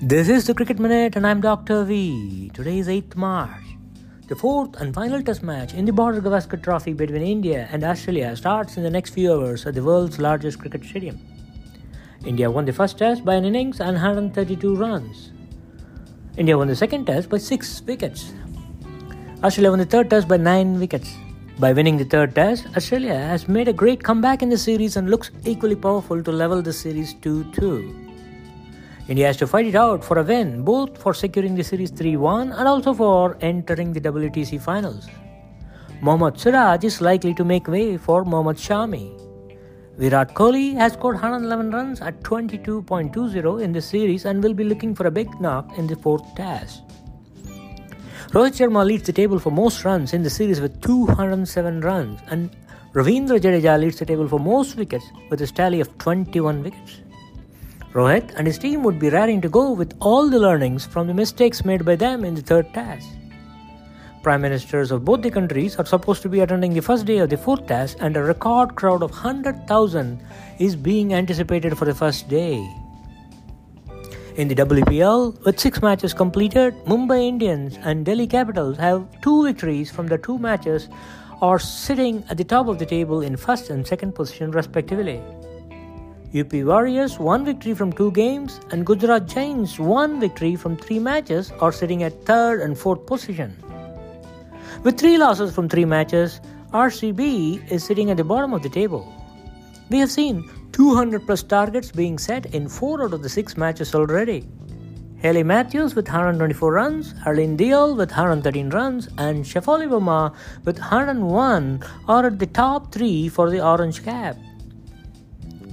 This is the Cricket Minute and I'm Dr. V. Today is 8th March. The fourth and final test match in the Border Gavaskar Trophy between India and Australia starts in the next few hours at the world's largest cricket stadium. India won the first test by an innings and 132 runs. India won the second test by 6 wickets. Australia won the third test by 9 wickets. By winning the third test, Australia has made a great comeback in the series and looks equally powerful to level the series 2 2. India has to fight it out for a win, both for securing the series 3 1 and also for entering the WTC finals. Mohammad Siraj is likely to make way for Mohammad Shami. Virat Kohli has scored 111 runs at 22.20 in the series and will be looking for a big knock in the fourth test. Rohit Sharma leads the table for most runs in the series with 207 runs, and Ravindra Jadeja leads the table for most wickets with a tally of 21 wickets. Rohit and his team would be raring to go with all the learnings from the mistakes made by them in the third test. Prime ministers of both the countries are supposed to be attending the first day of the fourth test, and a record crowd of 100,000 is being anticipated for the first day. In the WPL, with six matches completed, Mumbai Indians and Delhi Capitals have two victories from the two matches, are sitting at the top of the table in first and second position respectively. UP Warriorz one victory from two games and Gujarat Giants one victory from three matches are sitting at third and fourth position. With three losses from three matches, RCB is sitting at the bottom of the table. We have seen 200 plus targets being set in four out of the six matches already. Hayley Matthews with 124 runs, Harleen Deol with 113 runs, and Shafali Verma with 101 are at the top three for the Orange Cap.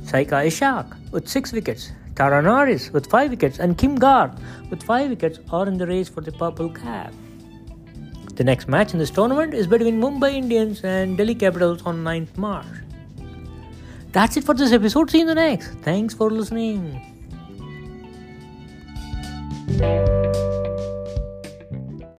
Saika Ishaque with 6 wickets, Tara Norris with 5 wickets, and Kim Garth with 5 wickets are in the race for the purple cap. The next match in this tournament is between Mumbai Indians and Delhi Capitals on 9th March. That's it for this episode. See you in the next. Thanks for listening.